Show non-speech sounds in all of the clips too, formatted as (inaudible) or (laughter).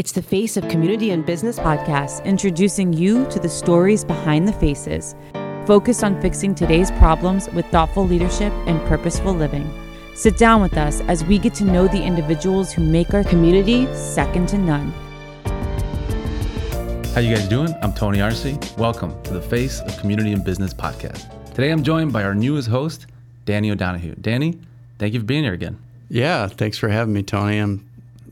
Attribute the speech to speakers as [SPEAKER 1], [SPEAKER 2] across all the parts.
[SPEAKER 1] It's the Face of Community and Business podcast, introducing you to the stories behind the faces, focused on fixing today's problems with thoughtful leadership and purposeful living. Sit down with us as we get to know the individuals who make our community second to none.
[SPEAKER 2] How you guys doing? I'm Tony Arce. Welcome to the Face of Community and Business podcast. Today I'm joined by our newest host, Danny O'Donoghue. Danny, thank you for being here again.
[SPEAKER 3] Yeah, thanks for having me, Tony. I'm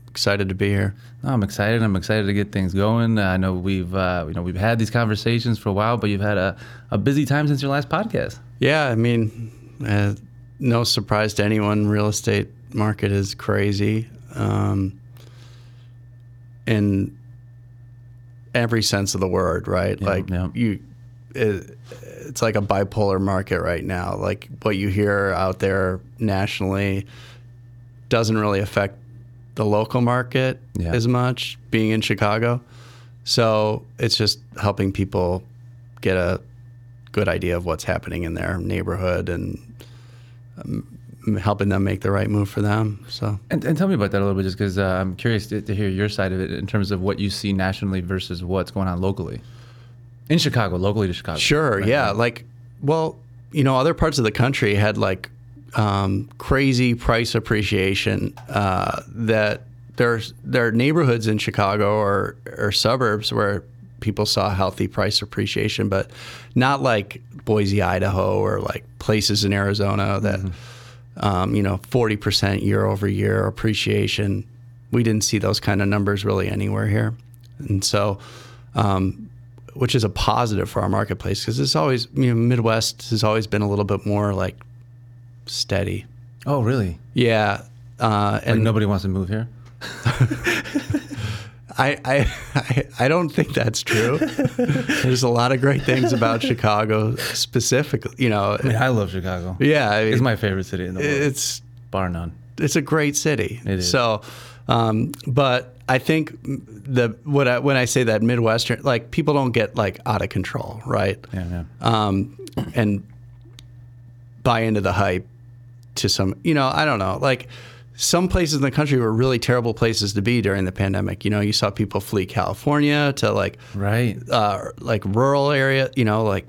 [SPEAKER 3] excited to be here.
[SPEAKER 2] I'm excited. I'm excited to get things going. Uh, I know we've uh, you know we've had these conversations for a while, but you've had a, a busy time since your last podcast.
[SPEAKER 3] Yeah, I mean, uh, no surprise to anyone. Real estate market is crazy, um, in every sense of the word, right?
[SPEAKER 2] Yeah,
[SPEAKER 3] like
[SPEAKER 2] yeah.
[SPEAKER 3] you, it, it's like a bipolar market right now. Like what you hear out there nationally doesn't really affect the local market
[SPEAKER 2] Yeah.
[SPEAKER 3] as much. Being in Chicago, so it's just helping people get a good idea of what's happening in their neighborhood and um, helping them make the right move for them. So
[SPEAKER 2] And, and tell me about that a little bit, just because uh, I'm curious to, to hear your side of it in terms of what you see nationally versus what's going on locally in Chicago, locally to Chicago.
[SPEAKER 3] Sure,
[SPEAKER 2] Right,
[SPEAKER 3] yeah.
[SPEAKER 2] right.
[SPEAKER 3] Like, well, you know, other parts of the country had like um, crazy price appreciation uh, that there's there are neighborhoods in Chicago or or suburbs where people saw healthy price appreciation, but not like Boise, Idaho, or like places in Arizona that um, you know forty percent year over year appreciation. We didn't see those kind of numbers really anywhere here, and so. Um, which is a positive for our marketplace because it's always you know Midwest has always been a little bit more like steady.
[SPEAKER 2] Oh, really?
[SPEAKER 3] Yeah, uh,
[SPEAKER 2] Like
[SPEAKER 3] and
[SPEAKER 2] nobody wants to move here? (laughs)
[SPEAKER 3] I, I I I don't think that's true. (laughs) There's a lot of great things about Chicago specifically. You know,
[SPEAKER 2] I mean, I love Chicago.
[SPEAKER 3] yeah, I mean,
[SPEAKER 2] It's my favorite city in the world,
[SPEAKER 3] it's
[SPEAKER 2] bar none.
[SPEAKER 3] it's a great city.
[SPEAKER 2] It is.
[SPEAKER 3] So, um, but I think the what I, when I say that Midwestern, like people don't get like out of control, right?
[SPEAKER 2] Yeah, yeah.
[SPEAKER 3] um, and buy into the hype to some, you know, I don't know, like some places in the country were really terrible places to be during the pandemic. You know, you saw people flee California to like,
[SPEAKER 2] Right.
[SPEAKER 3] uh, like rural area, you know, like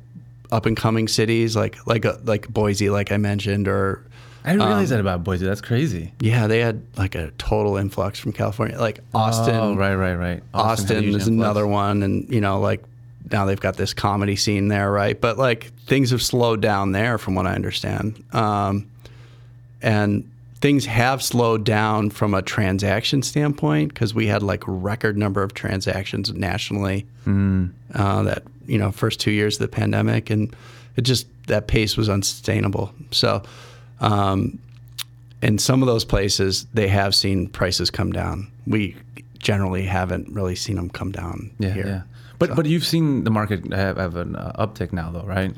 [SPEAKER 3] up and coming cities, like like uh, like Boise, like I mentioned, or
[SPEAKER 2] I didn't
[SPEAKER 3] Um,
[SPEAKER 2] realize that about Boise. That's crazy.
[SPEAKER 3] yeah, they had like a total influx from California, like Austin.
[SPEAKER 2] Oh, right, right, right. had a
[SPEAKER 3] Austin is
[SPEAKER 2] influx.
[SPEAKER 3] another one, and you know, like now they've got this comedy scene there, right? But like things have slowed down there, from what I understand, um, and things have slowed down from a transaction standpoint because we had like a record number of transactions nationally uh, that you know first two years of the pandemic, and it just that pace was unsustainable. So. Um, in some of those places, they have seen prices come down. We generally haven't really seen them come down
[SPEAKER 2] Yeah,
[SPEAKER 3] here.
[SPEAKER 2] yeah. But but you've seen the market have, have an uh, uptick now, though, right? I mean,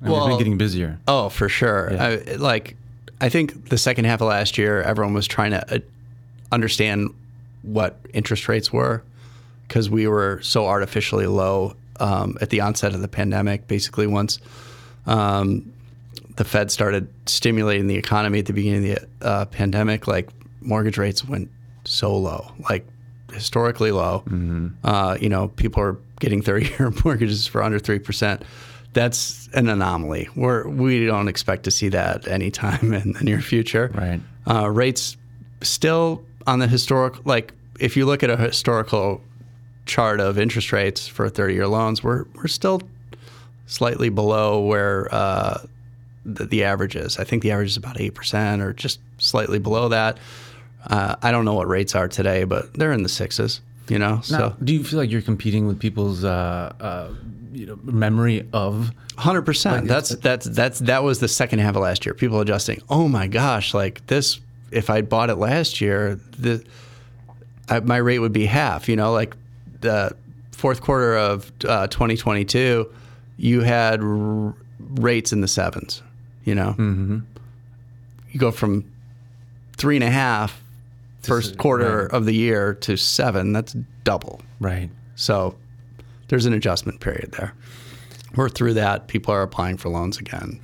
[SPEAKER 2] it's
[SPEAKER 3] Well-
[SPEAKER 2] been getting busier.
[SPEAKER 3] Oh, for sure.
[SPEAKER 2] Yeah.
[SPEAKER 3] I, like, I think the second half of last year, everyone was trying to uh, understand what interest rates were because we were so artificially low um, at the onset of the pandemic. Basically, once um, the Fed started stimulating the economy at the beginning of the uh, pandemic, like mortgage rates went so low, like historically low. Uh, you know, people are getting 30-year (laughs) mortgages for under three percent. That's an anomaly. We're we don't expect to see that anytime (laughs) in the near future.
[SPEAKER 2] Right.
[SPEAKER 3] Uh, rates still on the historic, like if you look at a historical chart of interest rates for 30-year loans, we're we're still slightly below where uh, the, the average is. I think the average is about eight percent, or just slightly below that. Uh, I don't know what rates are today, but they're in the sixes. You know,
[SPEAKER 2] Now,
[SPEAKER 3] so
[SPEAKER 2] do you feel like you're competing with people's uh, uh, you know memory of?
[SPEAKER 3] hundred percent.
[SPEAKER 2] Like,
[SPEAKER 3] That's that's that's that was the second half of last year. People adjusting. Oh my gosh, like this. If I bought it last year, the I, my rate would be half. You know, like the fourth quarter of uh, 2022, you had r- rates in the sevens. You know, mm-hmm. you go from three and a half first quarter
[SPEAKER 2] right.
[SPEAKER 3] of the year to seven. That's double.
[SPEAKER 2] Right.
[SPEAKER 3] So there's an adjustment period there. We're through that. People are applying for loans again.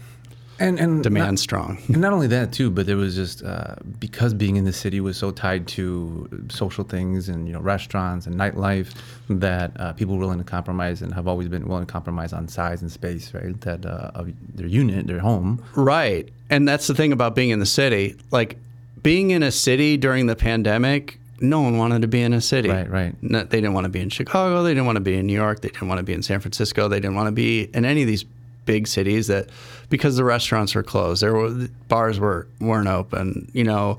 [SPEAKER 2] and and
[SPEAKER 3] demand strong.
[SPEAKER 2] And not only that too, but there was just uh, because being in the city was so tied to social things and you know restaurants and nightlife that uh, people were willing to compromise and have always been willing to compromise on size and space, right? That uh, of their unit, their home.
[SPEAKER 3] Right, and that's the thing about being in the city. Like being in a city during the pandemic, no one wanted to be in a city.
[SPEAKER 2] Right, right.
[SPEAKER 3] No, they didn't want to be in Chicago. They didn't want to be in New York. They didn't want to be in San Francisco. They didn't want to be in any of these big cities that because the restaurants were closed, there were bars were weren't open. You know,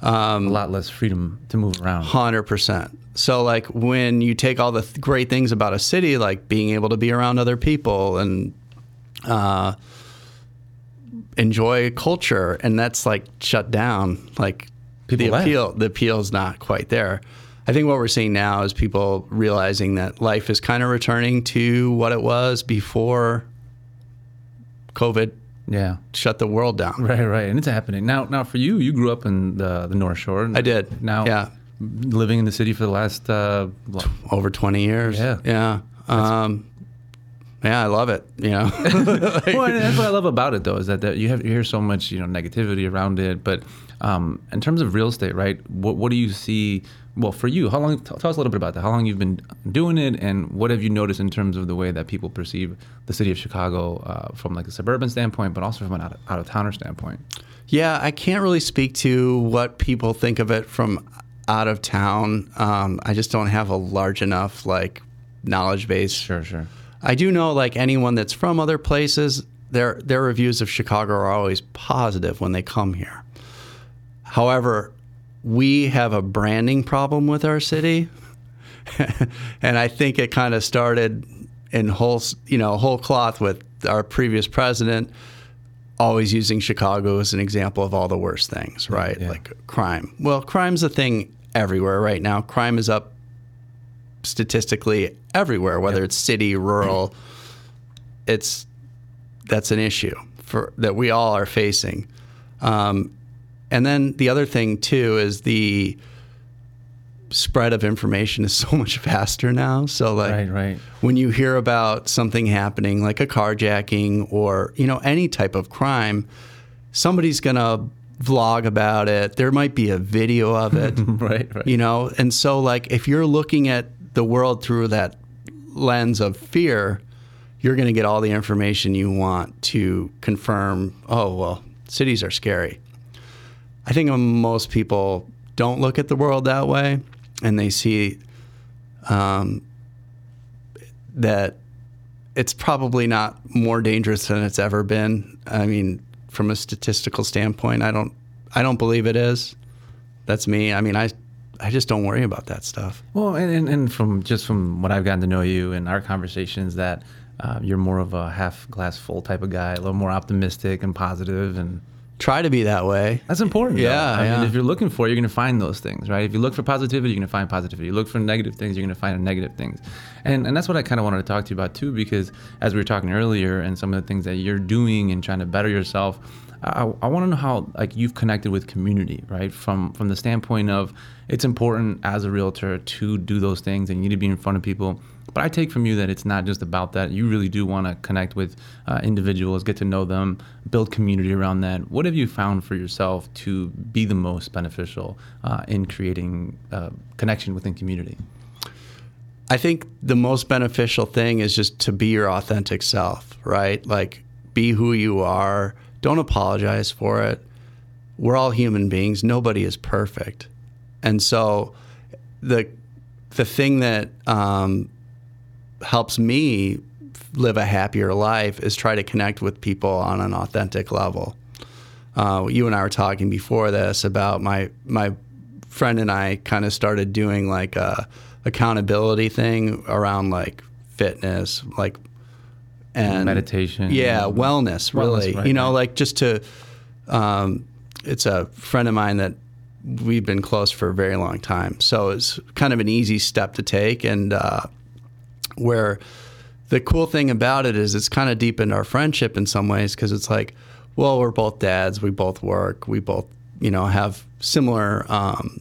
[SPEAKER 2] a lot less freedom to move around.
[SPEAKER 3] hundred percent. So like when you take all the th- great things about a city, like being able to be around other people and uh, enjoy culture, and that's like shut down. Like
[SPEAKER 2] People
[SPEAKER 3] the appeal, the appeal is not quite there. I think what we're seeing now is people realizing that life is kind of returning to what it was before COVID
[SPEAKER 2] Yeah.
[SPEAKER 3] shut the world down.
[SPEAKER 2] Right, right, and it's happening now. Now, for you, you grew up in the the North Shore.
[SPEAKER 3] I did.
[SPEAKER 2] Now,
[SPEAKER 3] Yeah.
[SPEAKER 2] living in the city for the last uh,
[SPEAKER 3] Over 20 years.
[SPEAKER 2] Yeah.
[SPEAKER 3] Yeah. Um, yeah, I love it. You know, (laughs)
[SPEAKER 2] well, that's what I (laughs) love about it, though, is that, that you have you hear so much you know negativity around it. But um, in terms of real estate, right? What what do you see? Well, for you, how long? Tell, tell us a little bit about that. How long you've been doing it, and what have you noticed in terms of the way that people perceive the city of Chicago uh, from like a suburban standpoint, but also from an out of, out of towner standpoint?
[SPEAKER 3] Yeah, I can't really speak to what people think of it from out of town. Um, I just don't have a large enough like knowledge base.
[SPEAKER 2] Sure, sure.
[SPEAKER 3] I do know like anyone that's from other places, their their reviews of Chicago are always positive when they come here. However, we have a branding problem with our city, (laughs) and I think it kind of started in whole you know whole cloth with our previous president always using Chicago as an example of all the worst things, right?
[SPEAKER 2] yeah.
[SPEAKER 3] Like crime. Well, crime's a thing everywhere right now. Crime is up statistically everywhere, whether it's city, rural. It's that's an issue for that we all are facing. Um, and then the other thing too is the spread of information is (laughs) so much faster now. So like
[SPEAKER 2] Right, right.
[SPEAKER 3] when you hear about something happening like a carjacking or you know any type of crime, somebody's gonna vlog about it. There might be a video of it (laughs)
[SPEAKER 2] Right, right.
[SPEAKER 3] you know and so like if you're looking at the world through that lens of fear you're going to get all the information you want to confirm oh well cities are scary i think most people don't look at the world that way and they see um, that it's probably not more dangerous than it's ever been i mean from a statistical standpoint i don't i don't believe it is that's me. I mean, I I just don't worry about that stuff.
[SPEAKER 2] Well, and, and, from just from what I've gotten to know you and our conversations, that uh, you're more of a half glass full type of guy, a little more optimistic and positive, and
[SPEAKER 3] Try to be that way.
[SPEAKER 2] that's important. though.
[SPEAKER 3] Yeah,
[SPEAKER 2] I
[SPEAKER 3] yeah.
[SPEAKER 2] mean, if you're looking for, it, you're going to find those things, right? If you look for positivity, you're going to find positivity. You look for negative things, you're going to find negative things, and and that's what I kind of wanted to talk to you about too, because as we were talking earlier, and some of the things that you're doing and trying to better yourself. I, I want to know how like you've connected with community, right? From from the standpoint of it's important as a realtor to do those things and you need to be in front of people. But I take from you that it's not just about that. You really do want to connect with uh, individuals, get to know them, build community around that. What have you found for yourself to be the most beneficial uh, in creating uh, connection within community?
[SPEAKER 3] I think the most beneficial thing is just to be your authentic self, right? Like be who you are. Don't apologize for it. We're all human beings. Nobody is perfect. And so the the thing that um, helps me live a happier life is try to connect with people on an authentic level. Uh, you and I were talking before this about my my friend and I kind of started doing like a accountability thing around like fitness, like and
[SPEAKER 2] Meditation.
[SPEAKER 3] Yeah, wellness, really.
[SPEAKER 2] right,
[SPEAKER 3] you know,
[SPEAKER 2] right.
[SPEAKER 3] like just to. Um, it's a friend of mine that we've been close for a very long time, so it's kind of an easy step to take, and uh, where the cool thing about it is it's kind of deepened our friendship in some ways because it's like, well, we're both dads, we both work, we both, you know, have similar, um,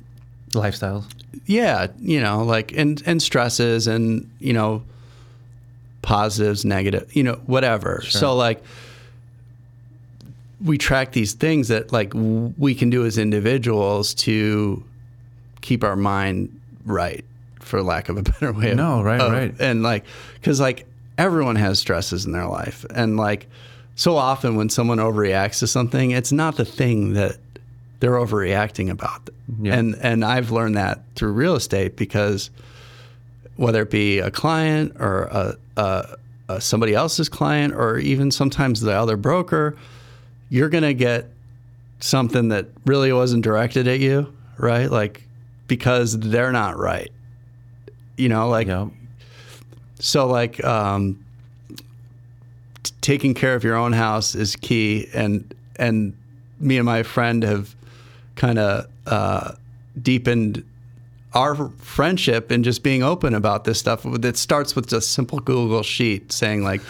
[SPEAKER 2] Lifestyles.
[SPEAKER 3] yeah, you know, like and and stresses and you know, positives, negative, you know, whatever. So like, we track these things that like w- we can do as individuals to keep our mind right, for lack of a (laughs) better way. of-
[SPEAKER 2] No, right,
[SPEAKER 3] of-
[SPEAKER 2] right.
[SPEAKER 3] And like, because like everyone has stresses in their life, and like so often when someone overreacts to something, it's not the thing that they're overreacting about.
[SPEAKER 2] Yeah.
[SPEAKER 3] And and I've learned that through real estate because whether it be a client or a, a, a somebody else's client or even sometimes the other broker, you're going to get something that really wasn't directed at you, right? Like because they're not right. You know, like
[SPEAKER 2] Yeah.
[SPEAKER 3] so like um, t- taking care of your own house is key, and and me and my friend have kind of uh, deepened our friendship and just being open about this stuff. That starts with just simple Google sheet saying like.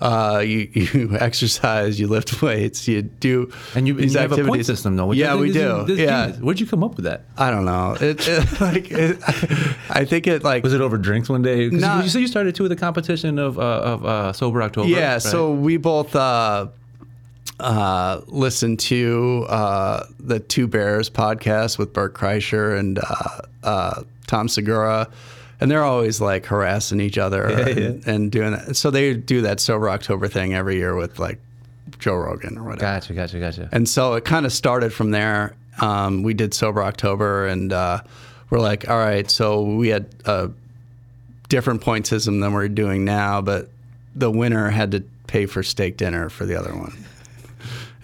[SPEAKER 3] Uh, you, (laughs) you exercise, you lift weights, you do
[SPEAKER 2] And you, and
[SPEAKER 3] these
[SPEAKER 2] you have a point system though.
[SPEAKER 3] yeah, we do.
[SPEAKER 2] is
[SPEAKER 3] yeah,
[SPEAKER 2] genius. Where'd you come up with that?
[SPEAKER 3] I don't know. It, it (laughs) like it, I think it like
[SPEAKER 2] Was it over drinks one day?
[SPEAKER 3] Not-
[SPEAKER 2] you, you said you started too with a competition of uh, of uh, sober October.
[SPEAKER 3] Yeah,
[SPEAKER 2] right?
[SPEAKER 3] so we both uh, uh, listened to uh, the Two Bears podcast with Bert Kreischer and uh, uh, Tom Segura. And they're always like harassing each other (laughs) and, and doing that. So they do that Sober October thing every year with like Joe Rogan or whatever.
[SPEAKER 2] gotcha, gotcha, gotcha.
[SPEAKER 3] And so it kind of started from there. Um, we did Sober October, and uh, we're like, all right, so we had a different point system than we're doing now, but the winner had to pay for steak dinner for the other one.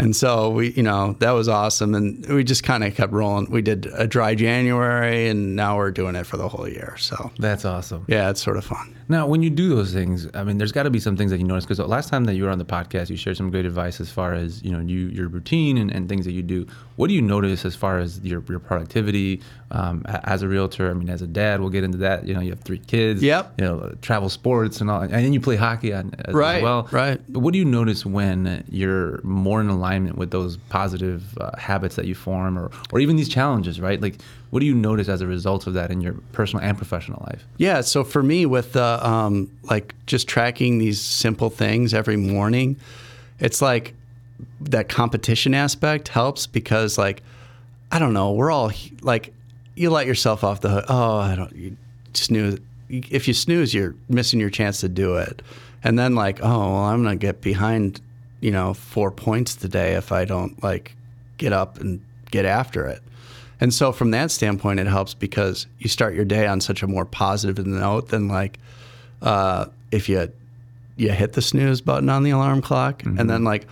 [SPEAKER 3] And so we, you know, that was awesome. And we just kind of kept rolling. We did a dry January, and now we're doing it for the whole year. So,
[SPEAKER 2] That's awesome.
[SPEAKER 3] yeah, it's sort of fun.
[SPEAKER 2] Now, when you do those things, I mean, there's got to be some things that you notice because the last time that you were on the podcast, you shared some great advice as far as you know you your routine and, and things that you do. What do you notice as far as your, your productivity um, as a realtor? I mean, as a dad, we'll get into that. You know, you have three kids.
[SPEAKER 3] Yep.
[SPEAKER 2] You know, travel sports and all, and then you play hockey on, as,
[SPEAKER 3] Right,
[SPEAKER 2] as well.
[SPEAKER 3] right.
[SPEAKER 2] But what do you notice when you're more in alignment with those positive uh, habits that you form, or or even these challenges, right? Like, what do you notice as a result of that in your personal and professional life?
[SPEAKER 3] Yeah. So for me, with the um, like just tracking these simple things every morning, it's like that competition aspect helps because like I don't know, we're all like you let yourself off the hook. Oh, I don't you snooze. If you snooze, you're missing your chance to do it. And then like, oh, well, I'm gonna get behind, you know, four points today if I don't like get up and get after it. And so from that standpoint, it helps because you start your day on such a more positive note than like uh, if you you hit the snooze button on the alarm clock. And then like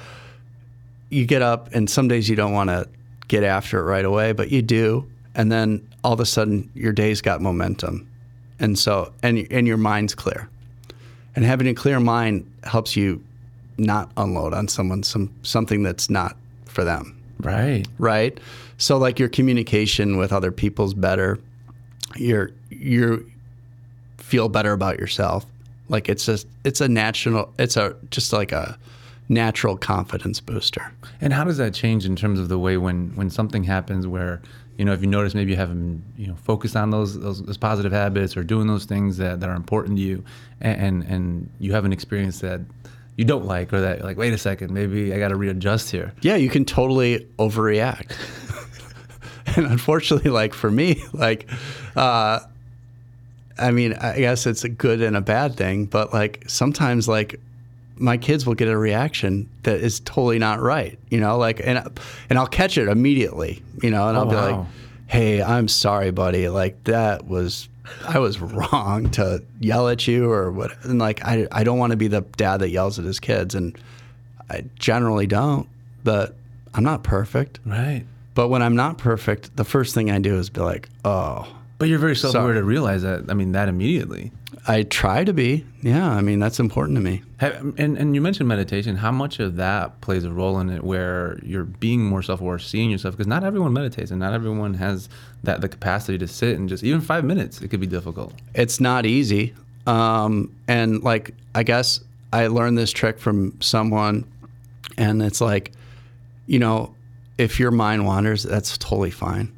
[SPEAKER 3] you get up and some days you don't want to get after it right away, but you do, and then all of a sudden your day's got momentum, and so and and your mind's clear, and having a clear mind helps you not unload on someone some something that's not for them
[SPEAKER 2] Right.
[SPEAKER 3] right? So like your communication with other people's better. You're you feel better about yourself. Like it's just it's a natural it's a just like a natural confidence booster.
[SPEAKER 2] And how does that change in terms of the way when when something happens where you know if you notice maybe you haven't you know focused on those those, those positive habits or doing those things that, that are important to you and, and and you haven't experienced that you don't like or that like wait a second maybe I got to readjust here.
[SPEAKER 3] Yeah, you can totally overreact. (laughs) and unfortunately, like for me, like, uh, I mean, I guess it's a good and a bad thing, but like sometimes, like, my kids will get a reaction that is totally not right, you know, like, and and I'll catch it immediately, you know, and
[SPEAKER 2] Oh,
[SPEAKER 3] I'll be
[SPEAKER 2] wow.
[SPEAKER 3] like, "Hey, I'm sorry, buddy. Like that was." I was wrong to yell at you or what and like I, I don't want to be the dad that yells at his kids and I generally don't, but I'm not perfect.
[SPEAKER 2] Right.
[SPEAKER 3] But when I'm not perfect, the first thing I do is be like, oh,
[SPEAKER 2] But you're very self-aware
[SPEAKER 3] Sorry.
[SPEAKER 2] to realize that. I mean that immediately.
[SPEAKER 3] I try to be. Yeah, I mean, that's important to me.
[SPEAKER 2] And and you mentioned meditation. How much of that plays a role in it, where you're being more self-aware, seeing yourself? Because not everyone meditates, and not everyone has that the capacity to sit and just even five minutes. It could be difficult.
[SPEAKER 3] It's not easy. Um, and like, I guess I learned this trick from someone, and it's like, you know, if your mind wanders, that's totally fine.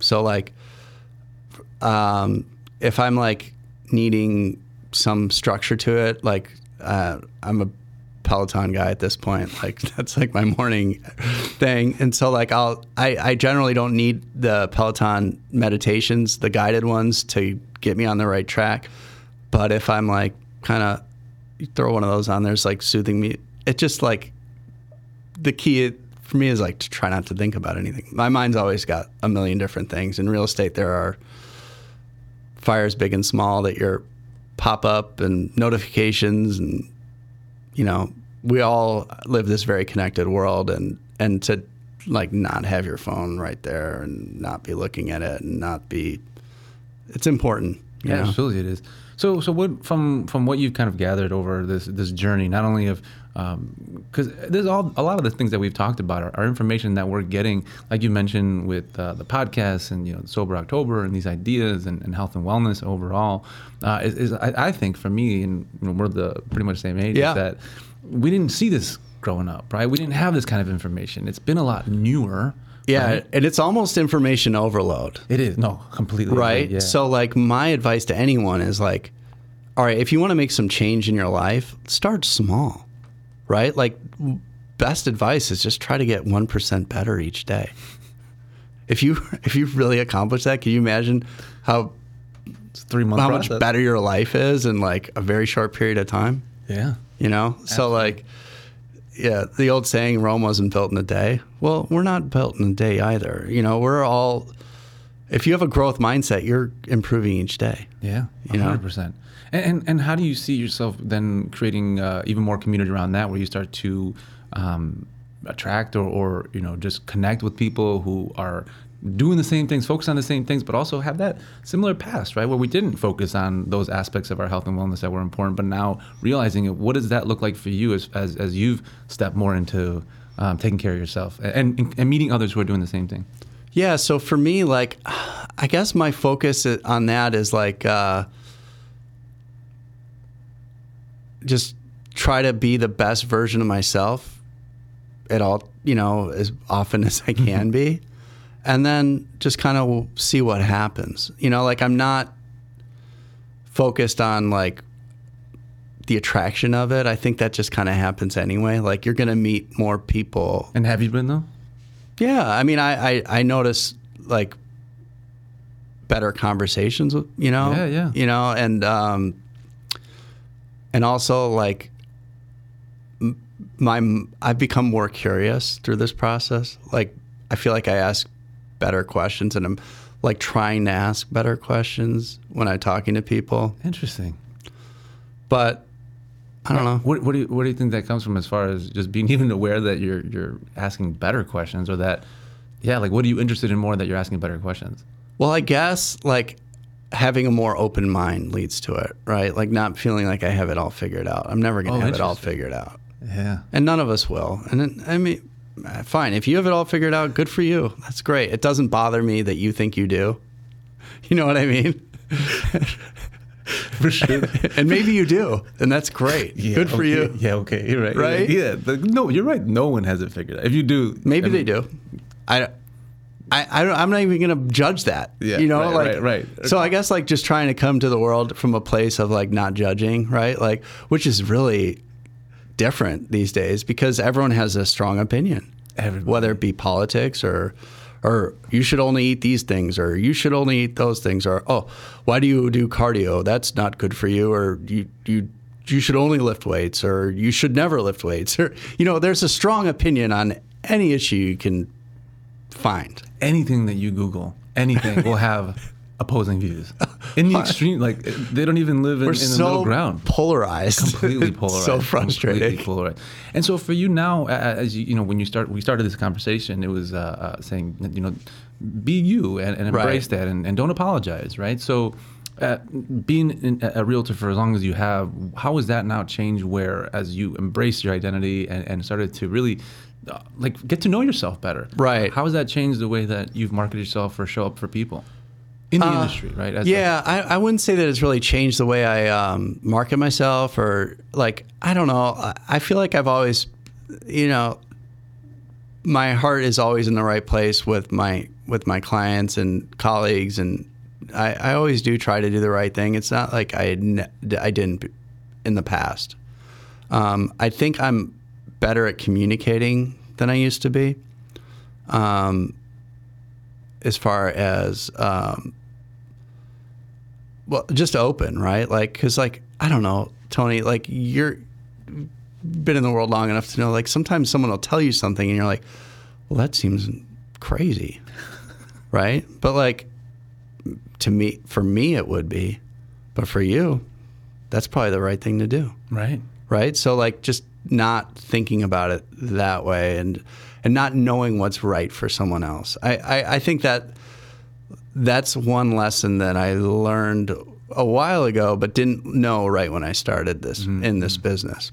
[SPEAKER 3] So, like, um, if I'm like needing some structure to it, like uh, I'm a Peloton guy at this point. Like (laughs) that's like my morning thing. And so like I'll I, I generally don't need the Peloton meditations, the guided ones, to get me on the right track. But if I'm like kind of throw one of those on, there's like soothing me. It just like the key for me is like to try not to think about anything. My mind's always got a million different things. In real estate, there are fires big and small that you're pop up and notifications and you know we all live this very connected world and and to like not have your phone right there and not be looking at it and not be it's important you
[SPEAKER 2] Yeah,
[SPEAKER 3] know?
[SPEAKER 2] absolutely, it is. So, so what from from what you've kind of gathered over this this journey, not only of because there's all a lot of the things that we've talked about are, are information that we're getting, like you mentioned with uh, the podcasts and you know sober October and these ideas and, and health and wellness overall. Uh, is, is I, I think for me, and you know, we're the pretty much the same age,
[SPEAKER 3] Yeah.
[SPEAKER 2] is that we didn't see this growing up, right? We didn't have this kind of information. It's been a lot newer.
[SPEAKER 3] yeah
[SPEAKER 2] right?
[SPEAKER 3] and it's almost information overload
[SPEAKER 2] it is no completely
[SPEAKER 3] right?
[SPEAKER 2] Yeah.
[SPEAKER 3] So, like, my advice to anyone is like, all right, if you want to make some change in your life, start small, right? Like, best advice is just try to get one percent better each day. If you (laughs) if you really accomplish that, can you imagine how
[SPEAKER 2] it's three months.
[SPEAKER 3] how much better your life is in like a very short period of time?
[SPEAKER 2] Yeah.
[SPEAKER 3] You know, so like, yeah, the old saying, "Rome wasn't built in a day." Well, we're not built in a day either. You know, we're all. If you have a growth mindset, you're improving each day.
[SPEAKER 2] Yeah,
[SPEAKER 3] You know?
[SPEAKER 2] And and how do you see yourself then creating uh, even more community around that, where you start to um, attract or, or you know just connect with people who are doing the same things, focus on the same things, but also have that similar past, right? Where we didn't focus on those aspects of our health and wellness that were important, but now realizing it, what does that look like for you as as, as you've stepped more into um, taking care of yourself and, and and meeting others who are doing the same thing?
[SPEAKER 3] Yeah. So for me, like, (sighs) I guess my focus on that is like, uh, just try to be the best version of myself at all, you know, as often (laughs) as I can be. And then just kind of see what happens. You know, like I'm not focused on like the attraction of it. I think that just kind of happens anyway. Like you're going to meet more people
[SPEAKER 2] And have you been though?
[SPEAKER 3] yeah, I mean, I, I, I notice like better conversations, with- you know,
[SPEAKER 2] Yeah, yeah.
[SPEAKER 3] you know, and um, and also like my I've become more curious through this process. Like I feel like I ask better questions, and I'm like trying to ask better questions when I'm talking to people.
[SPEAKER 2] Interesting.
[SPEAKER 3] But I don't know.
[SPEAKER 2] What, what do you what do you think that comes from as far as just being (laughs) even aware that you're you're asking better questions or that yeah like what are you interested in more that you're asking better questions?
[SPEAKER 3] Well, I guess like having a more open mind leads to it, right? Like not feeling like I have it all figured out. I'm never going to
[SPEAKER 2] Oh,
[SPEAKER 3] have it all figured out.
[SPEAKER 2] Yeah.
[SPEAKER 3] And none of us will. And then, I mean, fine. If you have it all figured out, good for you. That's great. It doesn't bother me that you think you do. (laughs) You know what I mean?
[SPEAKER 2] For sure. (laughs)
[SPEAKER 3] and maybe you do. And that's great. good for
[SPEAKER 2] okay.
[SPEAKER 3] you.
[SPEAKER 2] Yeah, okay, you're right.
[SPEAKER 3] Right?
[SPEAKER 2] Yeah. the- no, you're right. No one has it figured out. If you do,
[SPEAKER 3] Maybe
[SPEAKER 2] I
[SPEAKER 3] they
[SPEAKER 2] mean,
[SPEAKER 3] do. I, I, I don't, I'm not even going to judge that.
[SPEAKER 2] Yeah,
[SPEAKER 3] you know,
[SPEAKER 2] right,
[SPEAKER 3] like,
[SPEAKER 2] right, right.
[SPEAKER 3] So I guess like just trying to come to the world from a place of like not judging, right? Like, which is really different these days because everyone has a strong opinion,
[SPEAKER 2] Everybody.
[SPEAKER 3] whether it be politics or, or you should only eat these things or you should only eat those things or oh, why do you do cardio? That's not good for you or you you you should only lift weights or you should never lift weights or you know, there's a strong opinion on any issue you can find.
[SPEAKER 2] anything that you Google, anything will have (laughs) opposing views. In the extreme, like they don't even live in,
[SPEAKER 3] We're
[SPEAKER 2] in the
[SPEAKER 3] so
[SPEAKER 2] middle ground.
[SPEAKER 3] polarized.
[SPEAKER 2] completely (laughs) polarized.
[SPEAKER 3] so frustrating.
[SPEAKER 2] Completely polarized. And so for you now, as you, you know, when you start, we started this conversation. It was uh, uh, saying, you know, be you and, and embrace
[SPEAKER 3] Right.
[SPEAKER 2] that, and, and don't apologize, right? So. Uh, being in, a realtor for as long as you have, how has that now changed? Where as you embrace your identity and, and started to really, like, get to know yourself better,
[SPEAKER 3] Right.
[SPEAKER 2] How has that changed the way that you've marketed yourself or show up for people in the industry, right? As
[SPEAKER 3] Uh, yeah, I, I wouldn't say that it's really changed the way I um, market myself or like I don't know. I, I feel like I've always, you know, my heart is always in the right place with my with my clients and colleagues, and I, I always do try to do the right thing. It's not like I ne- I didn't in the past. Um, I think I'm better at communicating than I used to be. Um, as far as um, well, just open, right? Like, because like I don't know, Tony, like you're been in the world long enough to know, like sometimes someone will tell you something and you're like, well, that seems crazy, (laughs) right? But like to me, for me, it would be, but for you, that's probably the right thing to do,
[SPEAKER 2] Right.
[SPEAKER 3] right? So like just not thinking about it that way and and not knowing what's right for someone else. I, I, I think that that's one lesson that I learned a while ago, but didn't know right when I started this in this business.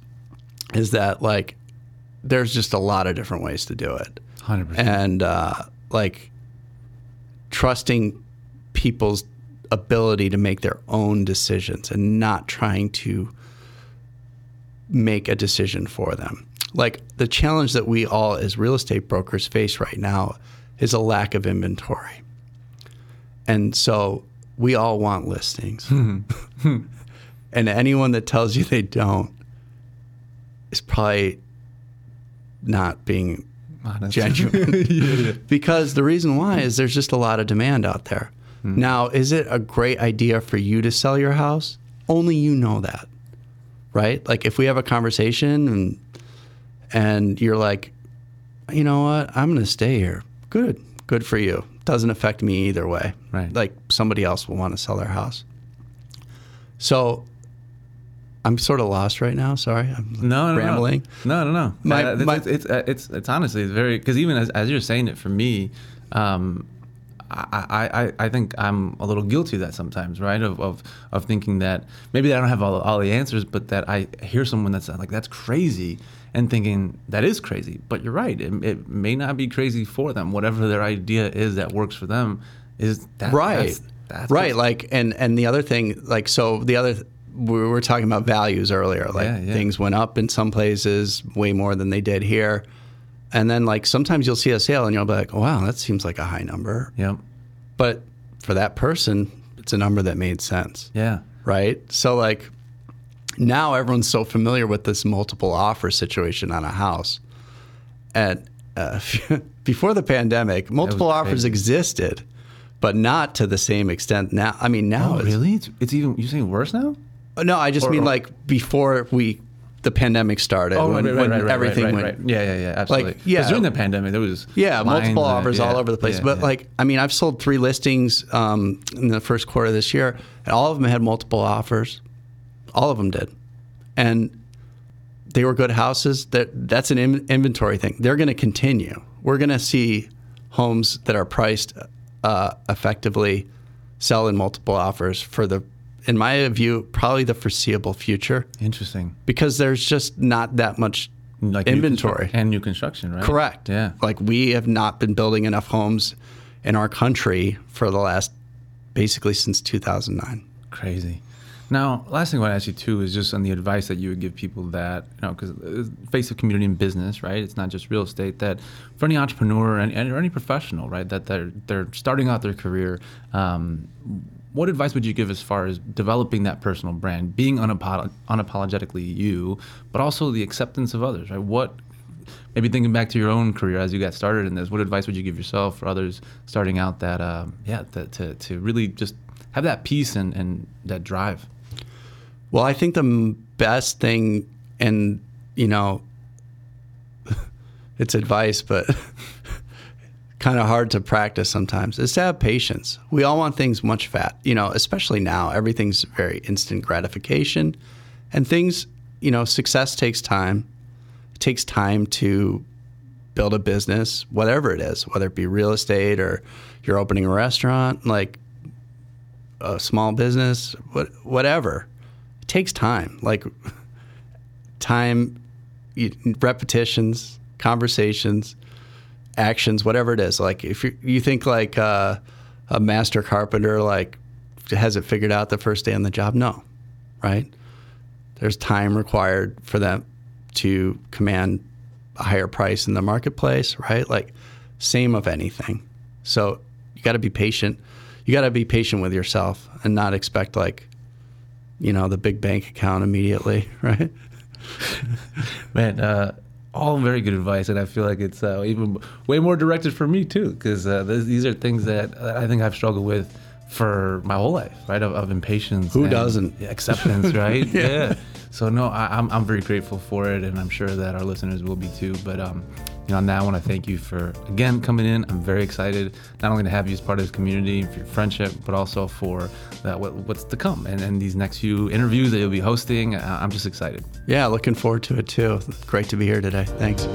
[SPEAKER 3] Is that like there's just a lot of different ways to do it,
[SPEAKER 2] 100%.
[SPEAKER 3] and uh, like trusting people's ability to make their own decisions and not trying to make a decision for them. Like the challenge that we all as real estate brokers face right now is a lack of inventory. And so we all want listings. Hmm. (laughs) Hmm. and anyone that tells you they don't is probably not being
[SPEAKER 2] Honest.
[SPEAKER 3] genuine. (laughs) Because the reason why is there's just a lot of demand out there. Hmm. Now, is it a great idea for you to sell your house? Only you know that. Right? Like if we have a conversation and and you're like, "You know what? I'm going to stay here." Good. Good for you. Doesn't affect me either way.
[SPEAKER 2] Right.
[SPEAKER 3] Like somebody else will want to sell their house. So I'm sort of lost right now. Sorry. I'm
[SPEAKER 2] No, no,
[SPEAKER 3] rambling.
[SPEAKER 2] No, no, no.
[SPEAKER 3] My-
[SPEAKER 2] Uh, it's,
[SPEAKER 3] my-
[SPEAKER 2] it's, it's, it's it's honestly it's very because even as, as you're saying it for me, um, I, I, I- think I'm a little guilty of that sometimes, right? Of, of of thinking that maybe I don't have all, all the answers, but that I hear someone that's like that's crazy, and thinking that is crazy. But you're right; it, it may not be crazy for them. Whatever their idea is that works for them is that
[SPEAKER 3] right
[SPEAKER 2] That's, that's
[SPEAKER 3] right like and and the other thing like so the other we were talking about values earlier like
[SPEAKER 2] Yeah, yeah.
[SPEAKER 3] things went up in some places way more than they did here and then like sometimes you'll see a sale and you'll be like wow that seems like a high number
[SPEAKER 2] Yep.
[SPEAKER 3] but for that person it's a number that made sense
[SPEAKER 2] Yeah.
[SPEAKER 3] right so like now everyone's so familiar with this multiple offer situation on a house and uh, (laughs) before the pandemic multiple offers
[SPEAKER 2] crazy.
[SPEAKER 3] existed but not to the same extent now i mean now
[SPEAKER 2] Oh,
[SPEAKER 3] it's
[SPEAKER 2] really? It's, it's even you saying worse now?
[SPEAKER 3] no i just
[SPEAKER 2] Or-
[SPEAKER 3] mean like before we the pandemic started
[SPEAKER 2] Oh,
[SPEAKER 3] when,
[SPEAKER 2] right, right,
[SPEAKER 3] when
[SPEAKER 2] right,
[SPEAKER 3] everything went.
[SPEAKER 2] Yeah, yeah, yeah, absolutely.
[SPEAKER 3] Like, yeah.
[SPEAKER 2] during the pandemic, there was
[SPEAKER 3] Yeah, multiple offers all
[SPEAKER 2] yeah,
[SPEAKER 3] over the place.
[SPEAKER 2] yeah,
[SPEAKER 3] but
[SPEAKER 2] yeah.
[SPEAKER 3] like, I mean, I've sold three listings um, in the first quarter of this year, and all of them had multiple offers. All of them did, and they were good houses. That that's an in- inventory thing. They're going to continue. We're going to see homes that are priced uh, effectively sell in multiple offers for the, in my view, probably the foreseeable future,
[SPEAKER 2] interesting,
[SPEAKER 3] because there's just not that much
[SPEAKER 2] like new
[SPEAKER 3] inventory.
[SPEAKER 2] constru- and new construction, right?
[SPEAKER 3] Correct.
[SPEAKER 2] Yeah.
[SPEAKER 3] Like we have not been building enough homes in our country for the last basically since 2009.
[SPEAKER 2] Crazy. Now, last thing I want to ask you too is just on the advice that you would give people that you know, because face of community and business, right? It's not just real estate. That for any entrepreneur and, and or any professional, right? That they're they're starting out their career. Um, what advice would you give as far as developing that personal brand, being unapolo- unapologetically you, but also the acceptance of others, right? What maybe thinking back to your own career as you got started in this, what advice would you give yourself or others starting out that, um, yeah, that, to, to really just have that peace and, and that drive?
[SPEAKER 3] Well, I think the best thing, and you know, (laughs) it's advice, but (laughs) kind of hard to practice sometimes, is to have patience. We all want things much fat, you know, especially now. Everything's very instant gratification, and things, you know, success takes time. It takes time to build a business, whatever it is, whether it be real estate or you're opening a restaurant, like a small business, what, whatever. It takes time, like time, repetitions, conversations, actions, whatever it is. Like if you you think like uh, a master carpenter, like has it figured out the first day on the job? No, right? There's time required for them to command a higher price in the marketplace, right? Like same of anything. So you got to be patient. You got to be patient with yourself and not expect like, you know, the big bank account immediately, (laughs) right?
[SPEAKER 2] Man, uh, all very good advice, and I feel like it's uh, even way more directed for me too, because uh, these are things that I think I've struggled with for my whole life, right? Of, of impatience.
[SPEAKER 3] Who doesn't?
[SPEAKER 2] Acceptance, (laughs) right? yeah. yeah. So no, I, am I'm, I'm very grateful for it, and I'm sure that our listeners will be too. But um, you know, on that, I want to thank you for again coming in. I'm very excited not only to have you as part of this community, for your friendship, but also for what, what's to come and, and these next few interviews that you'll be hosting. I'm just excited.
[SPEAKER 3] Yeah, looking forward to it too. Great to be here today. Thanks.